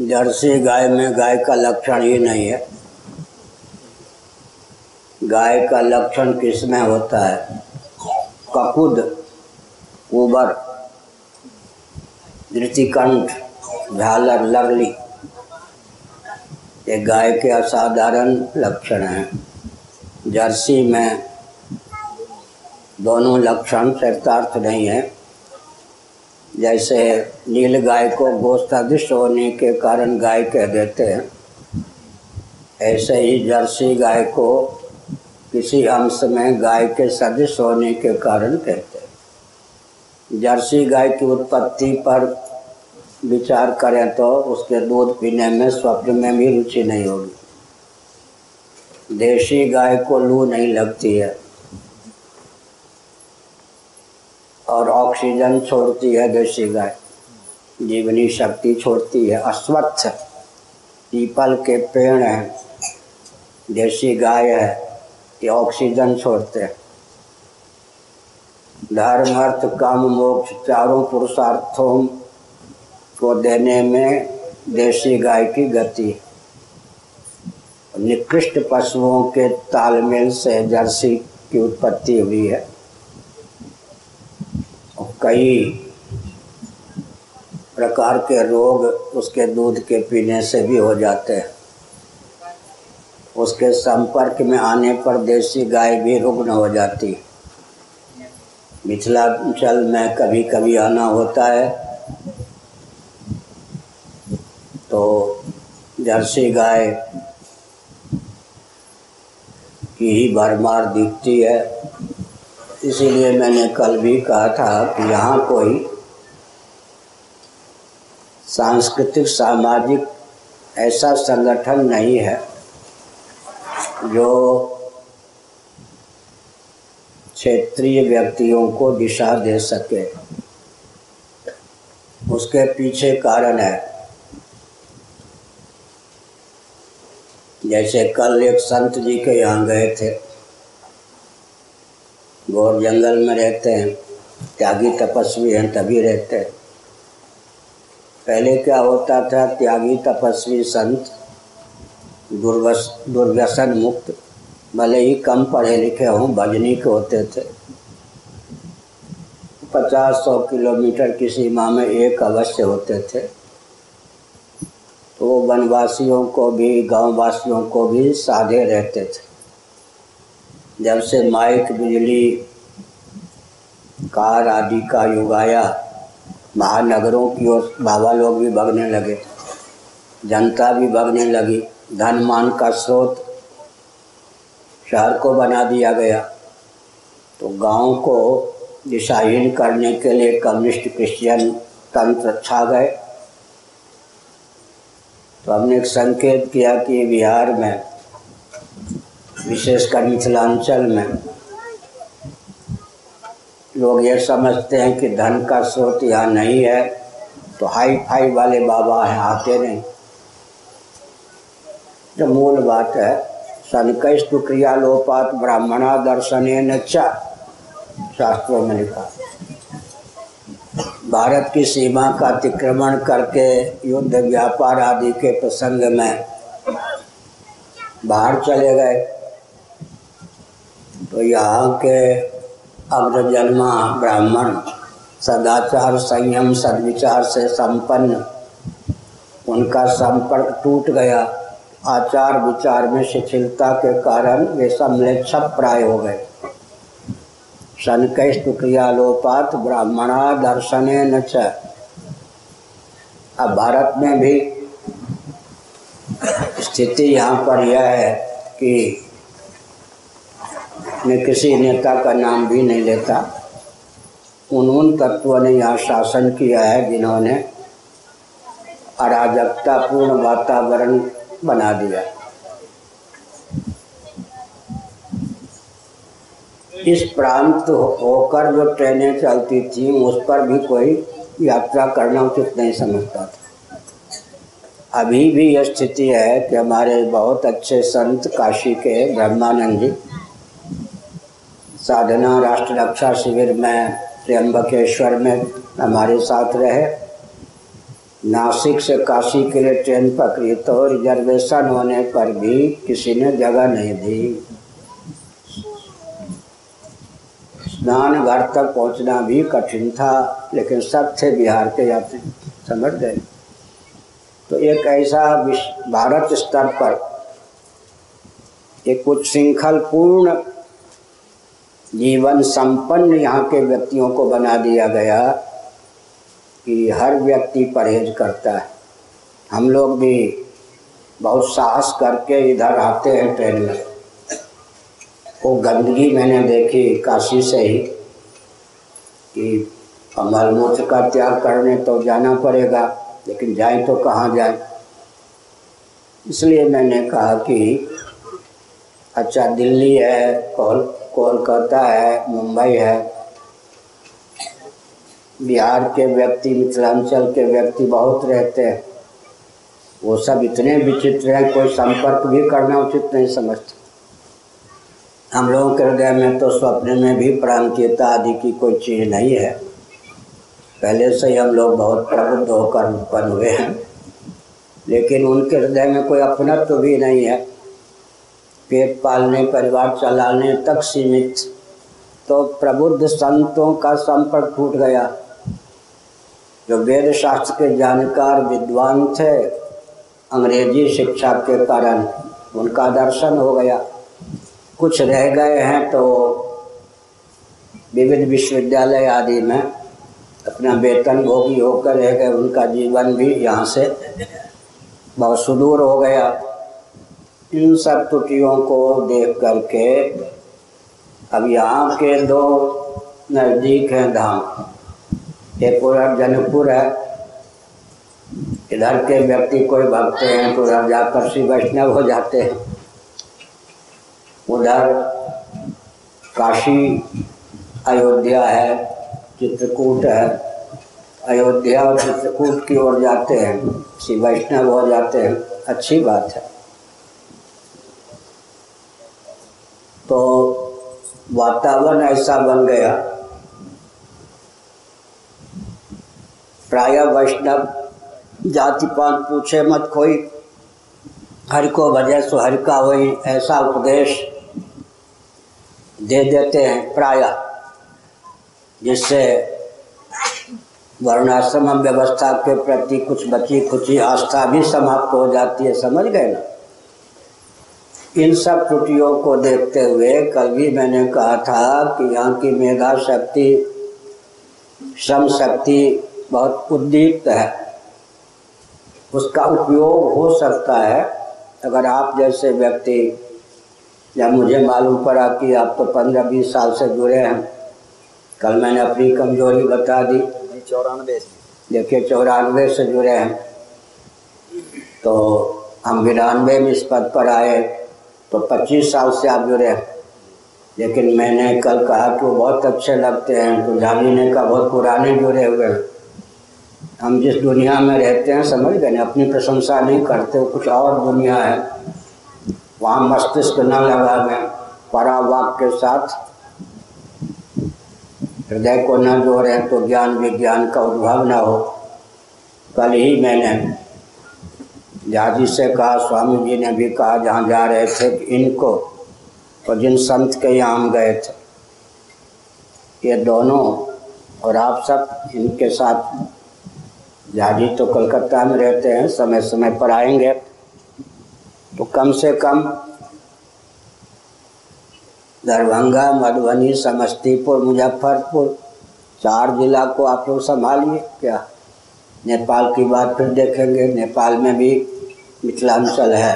Jersey गाय में गाय का लक्षण ही नहीं है। गाय का लक्षण किसमें होता है? ककुद उबर धृतिकंठ, झालर लरली ये गाय के असाधारण लक्षण हैं। जर्सी में दोनों लक्षण चरितार्थ नहीं है। जैसे नील गाय को गोस्तदिश होने के कारण गाय कह देते हैं। ऐसे ही जर्सी गाय को किसी अंश में गाय के सदृश होने के कारण कहते हैं। जर्सी गाय की उत्पत्ति पर विचार करें तो उसके दूध पीने में स्वप्न में भी रुचि नहीं होगी। देशी गाय को लू नहीं लगती है और ऑक्सीजन छोड़ती है, देसी गाय। जीवनी शक्ति छोड़ती है, अस्वच्छ। पीपल के पेड़ हैं, देसी गाय है कि ऑक्सीजन छोड़ते हैं। धर्म, अर्थ, काम, मोक्ष, चारों पुरुषार्थों को देने में देसी गाय की गति। निकृष्ट पशुओं के तालमेल से जर्सी की उत्पत्ति हुई है। कई प्रकार के रोग उसके दूध के पीने से भी हो जाते हैं। उसके संपर्क में आने पर देसी गाय भी रुग्ण हो जाती मिथिलांचल में कभी कभी आना होता है। तो जर्सी गाय की ही भरमार दिखती है। इसीलिए मैंने कल भी कहा था कि यहाँ कोई सांस्कृतिक सामाजिक ऐसा संगठन नहीं है जो क्षेत्रीय व्यक्तियों को दिशा दे सके। उसके पीछे कारण है। जैसे कल एक संत जी के यहाँ गए थे। गौर जंगल में रहते हैं, त्यागी तपस्वी हैं, तभी रहते हैं। पहले क्या होता था, त्यागी तपस्वी संत, दुर्वस, दुर्व्यसन मुक्त, भले ही कम पढ़े लिखे हों भजनी के होते थे। पचास सौ किलोमीटर की सीमा में एक अवश्य होते थे। तो वो वनवासियों को भी गाँव वासियों को भी साधे रहते थे। जब से माइक, बिजली, कार आदि का युग आया, महानगरों की ओर बाबा लोग भी भगने लगे, जनता भी भगने लगी धन मान का स्रोत शहर को बना दिया गया। तो गाँव को दिशाहीन करने के लिए कम्युनिस्ट क्रिश्चियन तंत्र छा गए। तो हमने एक संकेत किया कि बिहार में विशेषकर मिथिलांचल में लोग ये समझते हैं कि धन का स्रोत यहाँ नहीं है तो हाई फाई वाले बाबा हैं आते नहीं। जो मूल बात है सनकस्तु क्रियालोपात ब्राह्मणा दर्शन न शास्त्रों में लिखा। भारत की सीमा का अतिक्रमण करके युद्ध, व्यापार आदि के प्रसंग में बाहर चले गए। तो यहाँ के अग्रजन्मा ब्राह्मण, सदाचार संयम, सदविचार से संपन्न, उनका संपर्क टूट गया। आचार विचार में शिथिलता के कारण वे सम्लेच्छप प्राय हो गए। सनकस्तु क्रियालोपात ब्राह्मणा दर्शन न अब भारत में भी स्थिति यहाँ पर यह है कि मैं किसी नेता का नाम भी नहीं लेता। उन उन तत्वों ने यहाँ शासन किया है जिन्होंने अराजकतापूर्ण वातावरण बना दिया। इस प्रांत होकर जो ट्रेनें चलती थी, उस पर भी कोई यात्रा करना उचित नहीं समझता था। अभी भी यह स्थिति है कि हमारे बहुत अच्छे संत काशी के ब्रह्मानंद जी साधना राष्ट्र रक्षा शिविर में त्र्यंबकेश्वर में हमारे साथ रहे। नासिक से काशी के लिए ट्रेन पकड़ी तो रिजर्वेशन होने पर भी किसी ने जगह नहीं दी। स्नान घर तक पहुँचना भी कठिन था, लेकिन सब थे बिहार के यात्री, समझ गए? तो एक ऐसा भारत स्तर पर एक कुछ श्रृंखल पूर्ण जीवन संपन्न यहाँ के व्यक्तियों को बना दिया गया कि हर व्यक्ति परहेज करता है। हम लोग भी बहुत साहस करके इधर आते हैं ट्रेन में। वो गंदगी मैंने देखी काशी से ही कि मल मूत्र का त्याग करने तो जाना पड़ेगा, लेकिन जाए तो कहाँ जाए? इसलिए मैंने कहा कि अच्छा दिल्ली है, कोल कोलकाता है, मुंबई है। बिहार के व्यक्ति, मिथिलांचल के व्यक्ति बहुत रहते हैं। वो सब इतने विचित्र हैं, कोई संपर्क भी करना उचित नहीं समझते। हम लोगों के हृदय में तो स्वप्न में भी प्रांतीयता आदि की कोई चीज़ नहीं है। पहले से ही हम लोग बहुत प्रबुद्ध होकर उत्पन्न हुए हैं। लेकिन उनके हृदय में कोई अपनत्व तो भी नहीं है। पेट पालने, परिवार चलाने तक सीमित। तो प्रबुद्ध संतों का संपर्क टूट गया। जो वेद शास्त्र के जानकार विद्वान थे, अंग्रेज़ी शिक्षा के कारण उनका दर्शन हो गया। कुछ रह गए हैं तो विविध विश्वविद्यालय आदि में अपना वेतन भोगी होकर रह गए। उनका जीवन भी यहाँ से बहुत सुदूर हो गया। इन सब त्रुटियों को देख करके अब यहाँ के दो नज़दीक हैं धाम। एक पूरा जनकपुर है। इधर के व्यक्ति कोई भगते हैं तो उधर जाकर श्री वैष्णव हो जाते हैं। उधर काशी अयोध्या है, चित्रकूट है। अयोध्या और चित्रकूट की ओर जाते हैं। श्री वैष्णव हो जाते हैं। अच्छी बात है। तो वातावरण ऐसा बन गया। प्राय वैष्णव जाति पात पूछे मत कोई, हर को भजे सो हर का वही ऐसा उपदेश दे देते हैं प्राय, जिससे वर्णाश्रम व्यवस्था के प्रति कुछ बची खुची आस्था भी समाप्त हो जाती है, समझ गए ना? इन सब त्रुटियों को देखते हुए कल भी मैंने कहा था कि यहाँ की मेधा शक्ति श्रम शक्ति बहुत उद्दीप्त है। उसका उपयोग हो सकता है। अगर आप जैसे व्यक्ति या मुझे मालूम पड़ा कि आप तो पंद्रह बीस साल से जुड़े हैं। कल मैंने अपनी कमज़ोरी बता दी। चौरानवे देखिए चौरानवे से जुड़े हैं। तो हम बिरानवे में इस पद पर आए। तो पच्चीस साल से आप जुड़े हैं। लेकिन मैंने कल कहा कि वो बहुत अच्छे लगते हैं तो झाली ने कहा बहुत पुराने जुड़े हुए हैं। हम जिस दुनिया में रहते हैं, समझ गए अपनी प्रशंसा नहीं करते कुछ और दुनिया है। वहाँ मस्तिष्क न लगा में परावाक के साथ हृदय को न जोड़े तो ज्ञान विज्ञान का उद्भव न हो। कल ही मैंने झाजी से कहा, स्वामी जी ने भी कहा, जहाँ जा रहे थे इनको और जिन संत के यहाँ गए थे। ये दोनों और आप सब इनके साथ झाजी तो कलकत्ता में रहते हैं समय समय पर आएँगे। तो कम से कम दरभंगा, मधुबनी, समस्तीपुर, मुजफ्फरपुर, चार जिला को आप लोग संभालिए। क्या? नेपाल की बात फिर देखेंगे। नेपाल में भी मिथिलांचल है।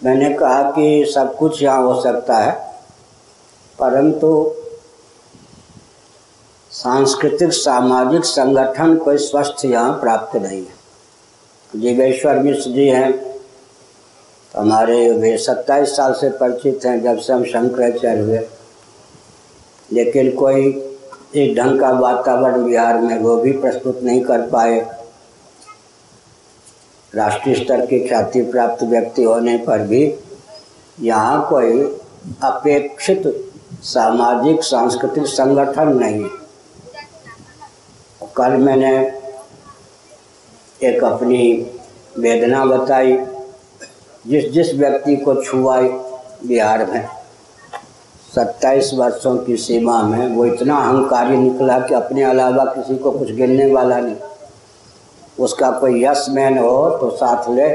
मैंने कहा कि सब कुछ यहाँ हो सकता है, परंतु सांस्कृतिक, सामाजिक संगठन कोई स्वस्थ यहाँ प्राप्त नहीं है। जीवेश्वर मिश्र जी हैं तो हमारे वे सत्ताईस साल से परिचित हैं जब से हम शंकराचार्य हुए। लेकिन कोई एक ढंग का वातावरण बिहार में वो भी प्रस्तुत नहीं कर पाए। राष्ट्रीय स्तर की ख्याति प्राप्त व्यक्ति होने पर भी यहाँ कोई अपेक्षित सामाजिक, सांस्कृतिक संगठन नहीं कल मैंने एक अपनी वेदना बताई, जिस जिस व्यक्ति को छुआ बिहार में, सत्ताईस वर्षों की सीमा में वो इतना अहंकारी निकला कि अपने अलावा किसी को कुछ गिनने वाला नहीं। उसका कोई यश मैन हो तो साथ ले।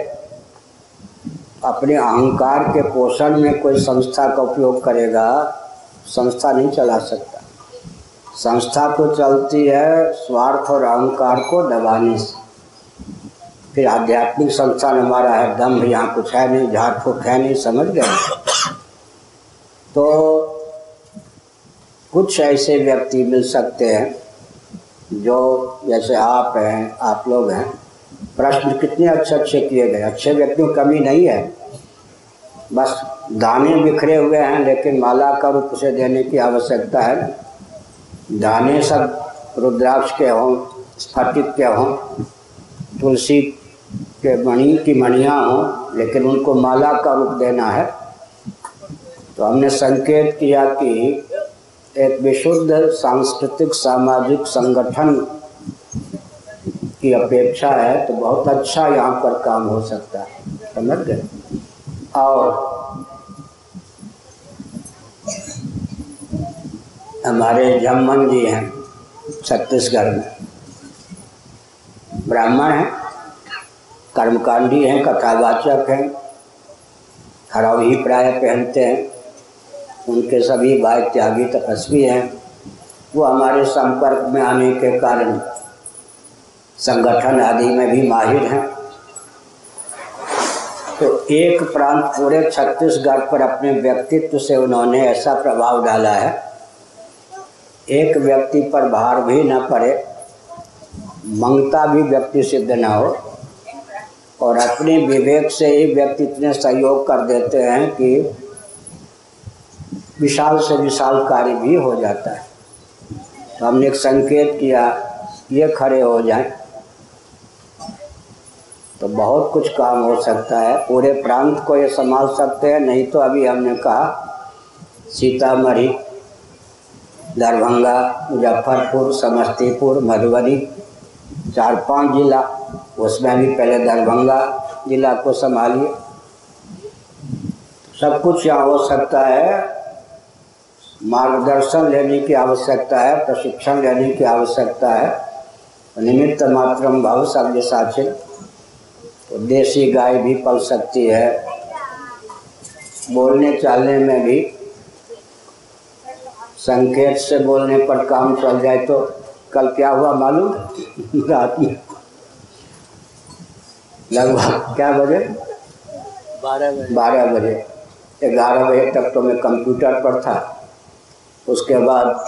अपने अहंकार के पोषण में कोई संस्था का उपयोग करेगा, संस्था नहीं चला सकता। संस्था तो चलती है स्वार्थ और अहंकार को दबाने से। फिर आध्यात्मिक संस्थान हमारा है, दम भी यहाँ कुछ है नहीं, झाड़ फूक है नहीं, समझ गए? तो कुछ ऐसे व्यक्ति मिल सकते हैं जो जैसे आप हैं, आप लोग हैं, प्रश्न कितने अच्छे अच्छे किए गए, अच्छे व्यक्तियों कमी नहीं है। बस दाने बिखरे हुए हैं, लेकिन माला का रूप से देने की आवश्यकता है। दाने सब रुद्राक्ष के हों, स्फटिक के हों, तुलसी के मणि की मणियाँ हों, लेकिन उनको माला का रूप देना है। तो हमने संकेत किया कि एक विशुद्ध सांस्कृतिक सामाजिक संगठन की अपेक्षा है तो बहुत अच्छा यहाँ पर काम हो सकता है। समझ गए? और हमारे जमन जी हैं, छत्तीसगढ़ में। ब्राह्मण हैं, कर्मकांडी हैं, कथावाचक हैं हरावी प्राय पहनते हैं। उनके सभी भाई त्यागी तपस्वी हैं। वो हमारे संपर्क में आने के कारण संगठन आदि में भी माहिर हैं। तो एक प्रांत पूरे छत्तीसगढ़ पर अपने व्यक्तित्व से उन्होंने ऐसा प्रभाव डाला है। एक व्यक्ति पर भार भी न पड़े, मंगता भी व्यक्ति सिद्ध न हो, और अपने विवेक से ही व्यक्ति इतने सहयोग कर देते हैं कि विशाल से विशाल कार्य भी हो जाता है। तो हमने एक संकेत किया, ये खड़े हो जाए। तो बहुत कुछ काम हो सकता है, पूरे प्रांत को ये संभाल सकते हैं, नहीं तो अभी हमने कहा, सीतामढ़ी, दरभंगा, मुजफ्फरपुर, समस्तीपुर, मधुबनी, चार पाँच जिला, उसमें भी पहले दरभंगा जिला को संभालिए। सब कुछ यहाँ हो सकता है मार्गदर्शन लेने की आवश्यकता है प्रशिक्षण लेने की आवश्यकता है। निमित्त मात्रम भाव सब्ज साचिल तो देसी गाय भी पल सकती है। बोलने चालने में भी संकेत से बोलने पर काम चल जाए तो कल क्या हुआ मालूम? रात में। लगभग क्या बजे? बारह बजे। बारह बजे। ग्यारह बजे तक तो मैं कंप्यूटर पर था। उसके बाद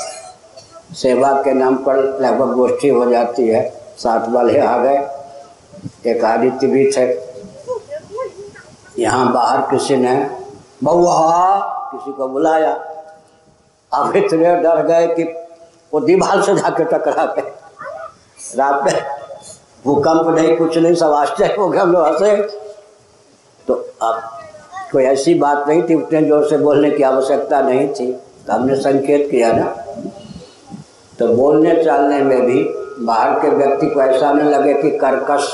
सेवा के नाम पर लगभग गोष्ठी हो जाती है। सात वाले आ गए। एक आदित्य भी थे। यहाँ बाहर किसी ने बहुआ किसी को बुलाया। अब इतने डर गए कि वो दीवार से जाके टकरा के रात में भूकंप नहीं, कुछ नहीं, सब आश्चर्य हो गया हम लोग हंसे तो अब कोई ऐसी बात नहीं थी, उतने ज़ोर से बोलने की आवश्यकता नहीं थी। तो हमने संकेत किया ना। तो बोलने चालने में भी बाहर के व्यक्ति को ऐसा नहीं लगे कि कर्कश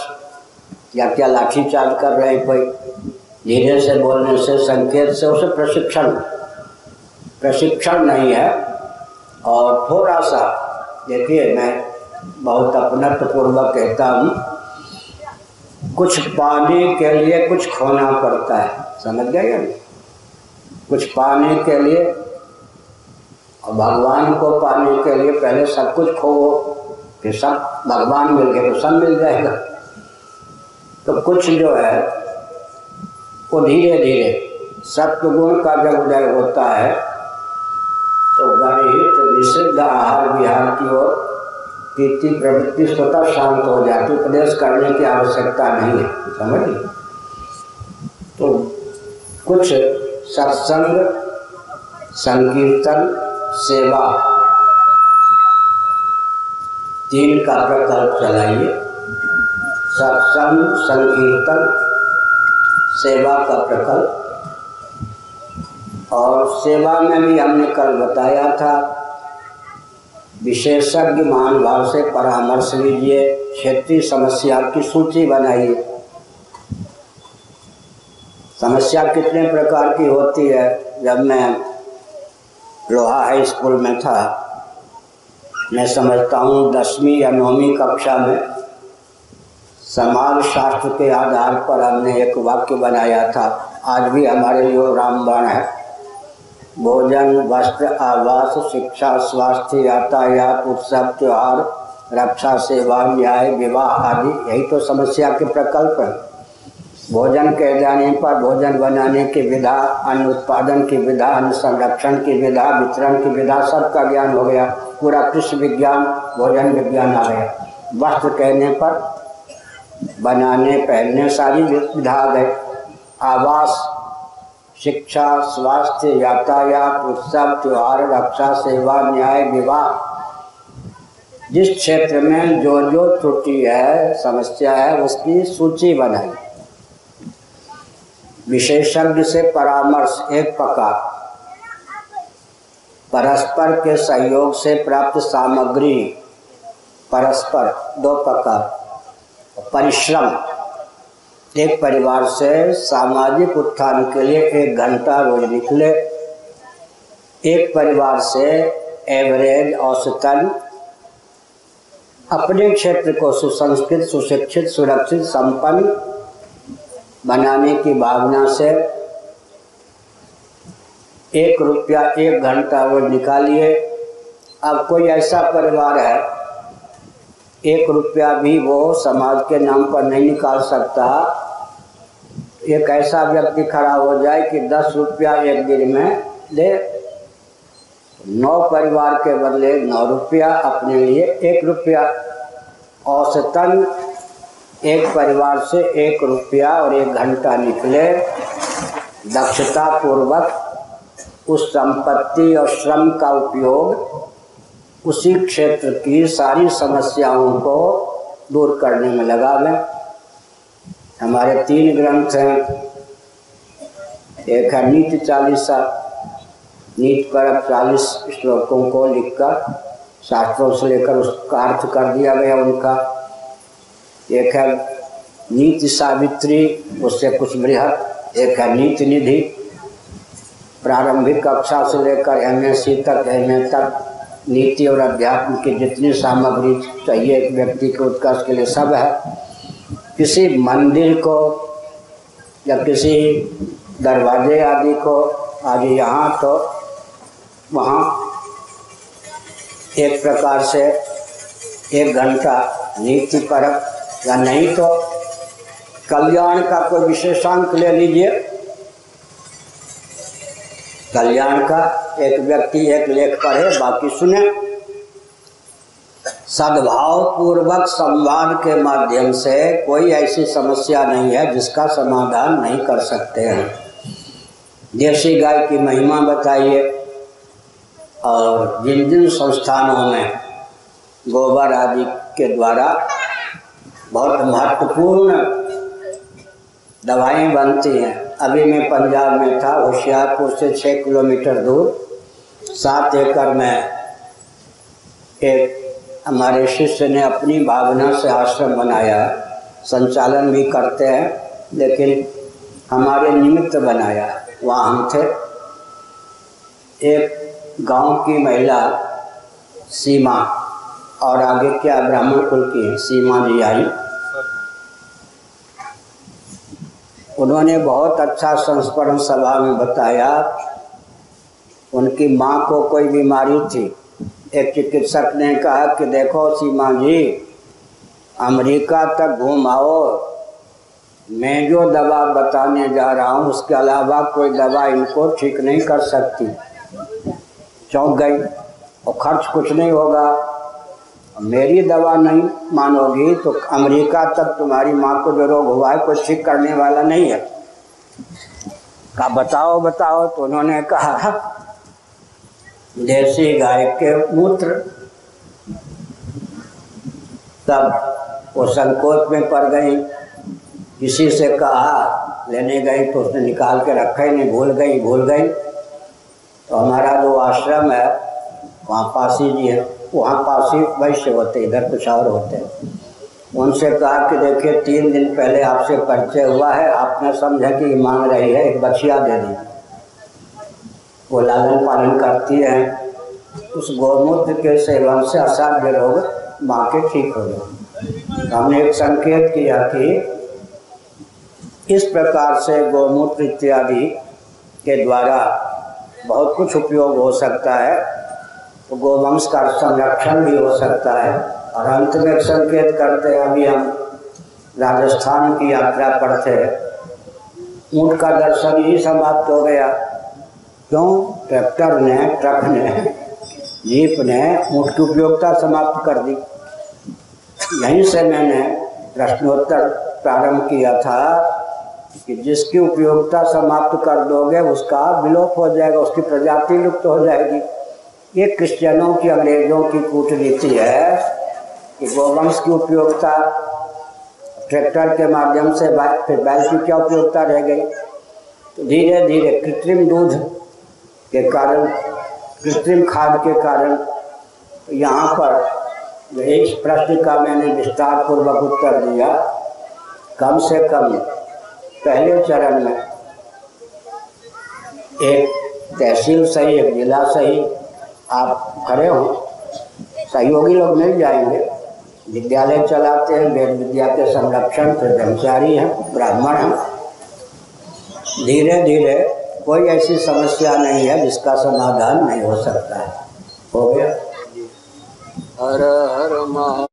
या क्या लाठी चार्ज कर रहे कोई। धीरे से बोलने से, संकेत से उसे प्रशिक्षण। प्रशिक्षण नहीं है। और थोड़ा सा देखिए, मैं बहुत अपनत्वपूर्वक कहता हूँ, कुछ पाने के लिए कुछ खोना पड़ता है। समझ गए? कुछ पाने के लिए और भगवान को पाने के लिए पहले सब कुछ खो फिर सब भगवान मिल गए तो सब मिल जाएगा। तो कुछ जो है, वो धीरे धीरे सत्य गुण का जब उदय होता है तो गणित, निषिद्ध आहार विहार की ओर पीति प्रवृत्ति स्वतः शांत हो जाती, उपदेश करने की आवश्यकता नहीं है। समझ तो कुछ सत्संग, संकीर्तन सेवा। तीन का प्रकल्प चलाइए। सत्संग, संकीर्तन, सेवा का प्रकल्प। और सेवा में भी हमने कल बताया था, विशेषज्ञ महान भाव से परामर्श लीजिए क्षेत्रीय समस्या की सूची बनाइए। समस्या कितने प्रकार की होती है, जब मैं लोहा हाई स्कूल में था। मैं समझता हूँ दसवीं या नौवीं कक्षा में समाज शास्त्र के आधार पर हमने एक वाक्य बनाया था। आज भी हमारे लिए रामबाण है। भोजन, वस्त्र, आवास, शिक्षा, स्वास्थ्य, यातायात, उत्सव, त्यौहार, रक्षा, सेवा, न्याय, विवाह आदि, यही तो समस्या के प्रकल्प हैं। भोजन के जाने पर, भोजन बनाने की विधा, अन्न उत्पादन की विधा, अन्न संरक्षण की विधा, वितरण की विधा, सबका ज्ञान हो गया। पूरा कृषि विज्ञान, भोजन विज्ञान आ गया। वस्त्र कहने पर, बनाने, पहनने, सारी विधा आ गए आवास, शिक्षा, स्वास्थ्य, यातायात, उत्सव, त्यौहार, रक्षा, सेवा, न्याय, विवाह। जिस क्षेत्र में जो जो त्रुटि है, समस्या है, उसकी सूची बनाई। विशेषज्ञ से परामर्श एक प्रकार। परस्पर के सहयोग से प्राप्त सामग्री। परस्पर, दो प्रकार। परिश्रम। एक परिवार से सामाजिक उत्थान के लिए एक घंटा रोज निकले। एक परिवार से एवरेज औसतन। अपने क्षेत्र को सुसंस्कृत, सुशिक्षित, सुरक्षित, संपन्न बनाने की भावना से एक रुपया एक घंटा वो निकालिए। अब कोई ऐसा परिवार है, एक रुपया भी वो समाज के नाम पर नहीं निकाल सकता। एक ऐसा व्यक्ति खड़ा हो जाए कि दस रुपया एक दिन में दे नौ परिवार के बदले नौ रुपया अपने लिए एक रुपया। औसतन एक परिवार से एक रुपया और एक घंटा निकले। दक्षता पूर्वक उस संपत्ति और श्रम का उपयोग उसी क्षेत्र की सारी समस्याओं को दूर करने में लगा लें हमारे तीन ग्रंथ हैं। एक है नीति चालीसा। नीत पर अब चालीस श्लोकों को लिखकर शास्त्रों से लेकर उसका अर्थ कर दिया गया उनका। एक है नीति सावित्री, उससे कुछ बृहद एक है नीति निधि। प्रारंभिक कक्षा से लेकर एम तक एम तक नीति और अध्यात्म की जितनी सामग्री चाहिए एक व्यक्ति के उत्कर्ष के लिए सब है। किसी मंदिर को या किसी दरवाजे आदि को आज यहाँ तो वहाँ एक प्रकार से एक घंटा नीति परक या नहीं तो कल्याण का कोई विशेषांक ले लीजिए। कल्याण का एक व्यक्ति एक लेख पढ़े, बाकी सुने। सद्भाव पूर्वक संवाद के माध्यम से कोई ऐसी समस्या नहीं है जिसका समाधान नहीं कर सकते हैं। देसी गाय की महिमा बताइए। और जिन जिन संस्थानों में गोबर आदि के द्वारा बहुत महत्वपूर्ण दवाएँ बनती हैं। अभी मैं पंजाब में था, होशियारपुर से छः किलोमीटर दूर। सात एकड़ में एक हमारे शिष्य ने अपनी भावना से आश्रम बनाया। संचालन भी करते हैं, लेकिन हमारे निमित्त बनाया। वहाँ हम थे। एक गाँव की महिला, सीमा। और आगे क्या ब्राह्मण कुल की सीमा जी आई? उन्होंने बहुत अच्छा संस्मरण सभा में बताया। उनकी माँ को कोई बीमारी थी। एक चिकित्सक ने कहा कि देखो सीमा जी, अमेरिका तक घूम आओ। मैं जो दवा बताने जा रहा हूँ, उसके अलावा कोई दवा इनको ठीक नहीं कर सकती। चौंक गई। और खर्च कुछ नहीं होगा। मेरी दवा नहीं मानोगी तो अमेरिका तक तुम्हारी माँ को जो रोग हुआ है, कोई ठीक करने वाला नहीं है। कहा बताओ बताओ तो उन्होंने कहा देसी गाय के मूत्र, तब वो संकोच में पड़ गई। किसी से कहा, लेने गई तो उसने निकाल के रखा ही नहीं, भूल गई भूल गई। तो हमारा जो आश्रम है, वहाँ पासी जी है। वहाँ पासी वैश्य होते, इधर कुछ और होते। उनसे कहा कि देखिए, तीन दिन पहले आपसे परिचय हुआ है, आपने समझा कि मांग रही है, एक बछिया दे दी। वो लालन पालन करती है। उस गौमूत्र के सेवन से असाध्य रोग माँ के ठीक हो गए। हमने एक संकेत किया कि इस प्रकार से गौमूत्र इत्यादि के द्वारा बहुत कुछ उपयोग हो सकता है। तो गोवंश का संरक्षण भी हो सकता है। और अंत में संकेत करते हैं, अभी हम राजस्थान की यात्रा पर थे ऊँट का दर्शन ही समाप्त हो गया। क्यों? ट्रैक्टर ने, ट्रक ने, जीप ने ऊँट की उपयोगिता समाप्त कर दी। यहीं से मैंने प्रश्नोत्तर प्रारंभ किया था कि जिसकी उपयोगिता समाप्त कर दोगे, उसका विलोप हो जाएगा, उसकी प्रजाति लुप्त हो जाएगी। ये क्रिश्चियनों की, अंग्रेज़ों की कूटनीति है कि गोवंश की उपयोगिता ट्रैक्टर के माध्यम से फिर बैल की क्या उपयोगिता रह गई। तो धीरे धीरे कृत्रिम दूध के कारण, कृत्रिम खाद के कारण, यहाँ पर इस प्रश्न का मैंने विस्तार पूर्वक उत्तर दिया। कम से कम पहले चरण में एक तहसील सही, एक जिला सही आप खड़े हो, सहयोगी लोग मिल जाएँगे। विद्यालय चलाते हैं, वेद विद्या के संरक्षण के ब्रह्मचारी हैं, ब्राह्मण हैं। धीरे धीरे कोई ऐसी समस्या नहीं है जिसका समाधान नहीं हो सकता है। हो गया? हर हर महा